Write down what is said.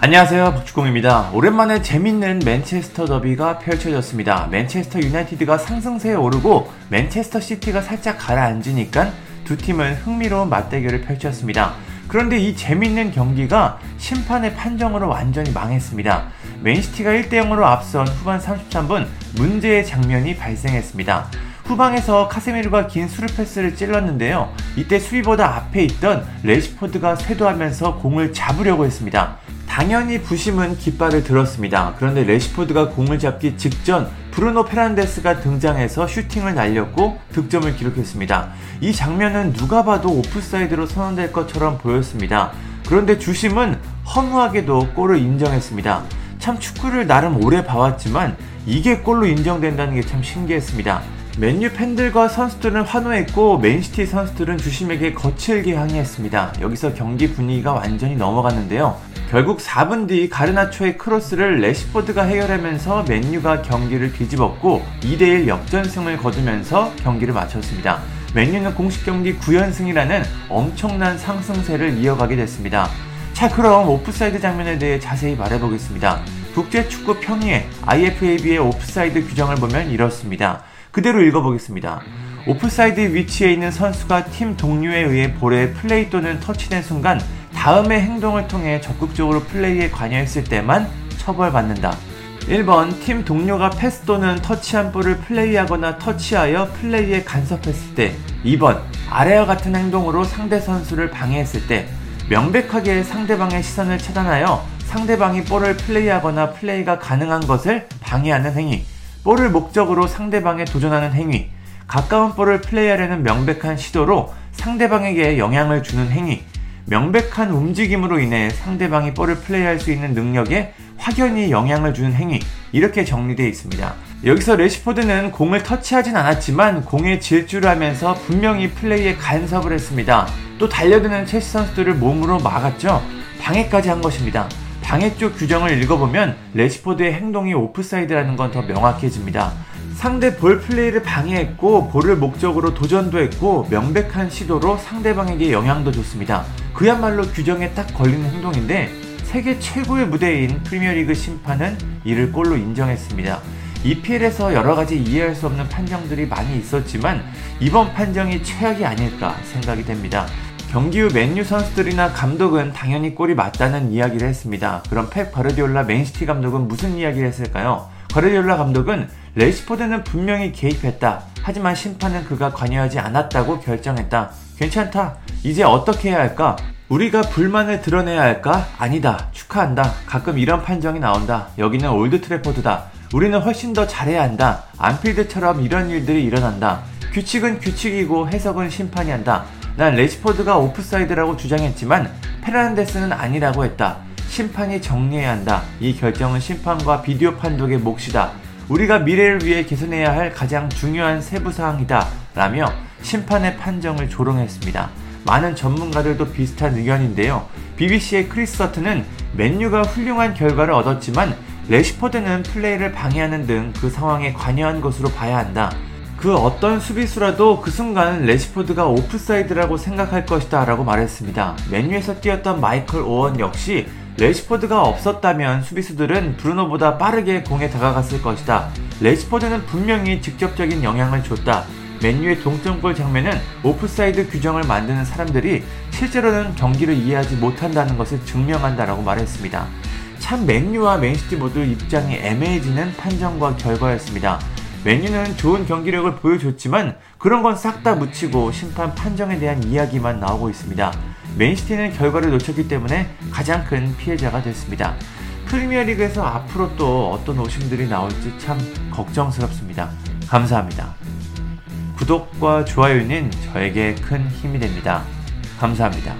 안녕하세요 박주공입니다. 오랜만에 재밌는 맨체스터 더비가 펼쳐졌습니다. 맨체스터 유나이티드가 상승세에 오르고 맨체스터 시티가 살짝 가라앉으니까 두 팀은 흥미로운 맞대결을 펼쳤습니다. 그런데 이 재밌는 경기가 심판의 판정으로 완전히 망했습니다. 맨시티가 1대0으로 앞선 후반 33분 문제의 장면이 발생했습니다. 후방에서 카세미르가 긴 수루 패스를 찔렀는데요. 이때 수비보다 앞에 있던 레시포드가 쇄도하면서 공을 잡으려고 했습니다. 당연히 부심은 깃발을 들었습니다. 그런데 래시포드가 공을 잡기 직전 브루노 페르난데스가 등장해서 슈팅을 날렸고 득점을 기록했습니다. 이 장면은 누가 봐도 오프사이드로 선언될 것처럼 보였습니다. 그런데 주심은 허무하게도 골을 인정했습니다. 참 축구를 나름 오래 봐왔지만 이게 골로 인정된다는 게 참 신기했습니다. 맨유 팬들과 선수들은 환호했고 맨시티 선수들은 주심에게 거칠게 항의했습니다. 여기서 경기 분위기가 완전히 넘어갔는데요. 결국 4분 뒤 가르나초의 크로스를 래시포드가 해결하면서 맨유가 경기를 뒤집었고 2대1 역전승을 거두면서 경기를 마쳤습니다. 맨유는 공식 경기 9연승이라는 엄청난 상승세를 이어가게 됐습니다. 자 그럼 오프사이드 장면에 대해 자세히 말해보겠습니다. 국제축구 평의회 IFAB의 오프사이드 규정을 보면 이렇습니다. 그대로 읽어보겠습니다. 오프사이드 위치에 있는 선수가 팀 동료에 의해 볼에 플레이 또는 터치된 순간 다음의 행동을 통해 적극적으로 플레이에 관여했을 때만 처벌받는다. 1번 팀 동료가 패스 또는 터치한 볼을 플레이하거나 터치하여 플레이에 간섭했을 때. 2번 아래와 같은 행동으로 상대 선수를 방해했을 때. 명백하게 상대방의 시선을 차단하여 상대방이 볼을 플레이하거나 플레이가 가능한 것을 방해하는 행위. 볼을 목적으로 상대방에 도전하는 행위. 가까운 볼을 플레이하려는 명백한 시도로 상대방에게 영향을 주는 행위 명백한 움직임으로 인해 상대방이 볼을 플레이할 수 있는 능력에 확연히 영향을 주는 행위 이렇게 정리되어 있습니다. 여기서 래시포드는 공을 터치하진 않았지만 공에 질주를 하면서 분명히 플레이에 간섭을 했습니다. 또 달려드는 첼시 선수들을 몸으로 막았죠. 방해까지 한 것입니다. 방해 쪽 규정을 읽어보면 래시포드의 행동이 오프사이드라는 건 더 명확해집니다. 상대 볼 플레이를 방해했고 볼을 목적으로 도전도 했고 명백한 시도로 상대방에게 영향도 줬습니다. 그야말로 규정에 딱 걸리는 행동인데 세계 최고의 무대인 프리미어리그 심판은 이를 골로 인정했습니다. EPL에서 여러 가지 이해할 수 없는 판정들이 많이 있었지만 이번 판정이 최악이 아닐까 생각이 됩니다. 경기 후 맨유 선수들이나 감독은 당연히 골이 맞다는 이야기를 했습니다. 그럼 펩 가르디올라 맨시티 감독은 무슨 이야기를 했을까요? 가르디올라 감독은 레시포드는 분명히 개입했다. 하지만 심판은 그가 관여하지 않았다고 결정했다. 괜찮다. 이제 어떻게 해야 할까? 우리가 불만을 드러내야 할까? 아니다. 축하한다. 가끔 이런 판정이 나온다. 여기는 올드 트래포드다. 우리는 훨씬 더 잘해야 한다. 안필드처럼 이런 일들이 일어난다. 규칙은 규칙이고 해석은 심판이 한다. 난 래시포드가 오프사이드라고 주장했지만 페르난데스는 아니라고 했다. 심판이 정리해야 한다. 이 결정은 심판과 비디오 판독의 몫이다. 우리가 미래를 위해 개선해야 할 가장 중요한 세부사항이다. 라며 심판의 판정을 조롱했습니다. 많은 전문가들도 비슷한 의견인데요. BBC의 크리스 서튼은 맨유가 훌륭한 결과를 얻었지만 래시포드는 플레이를 방해하는 등 그 상황에 관여한 것으로 봐야 한다. 그 어떤 수비수라도 그 순간 래시포드가 오프사이드라고 생각할 것이다 라고 말했습니다. 맨유에서 뛰었던 마이클 오언 역시 래시포드가 없었다면 수비수들은 브루노보다 빠르게 공에 다가갔을 것이다. 래시포드는 분명히 직접적인 영향을 줬다. 맨유의 동점골 장면은 오프사이드 규정을 만드는 사람들이 실제로는 경기를 이해하지 못한다는 것을 증명한다라고 말했습니다. 참 맨유와 맨시티 모두 입장이 애매해지는 판정과 결과였습니다. 맨유는 좋은 경기력을 보여줬지만 그런 건 싹 다 묻히고 심판 판정에 대한 이야기만 나오고 있습니다. 맨시티는 결과를 놓쳤기 때문에 가장 큰 피해자가 됐습니다. 프리미어리그에서 앞으로 또 어떤 오심들이 나올지 참 걱정스럽습니다. 감사합니다. 구독과 좋아요는 저에게 큰 힘이 됩니다. 감사합니다.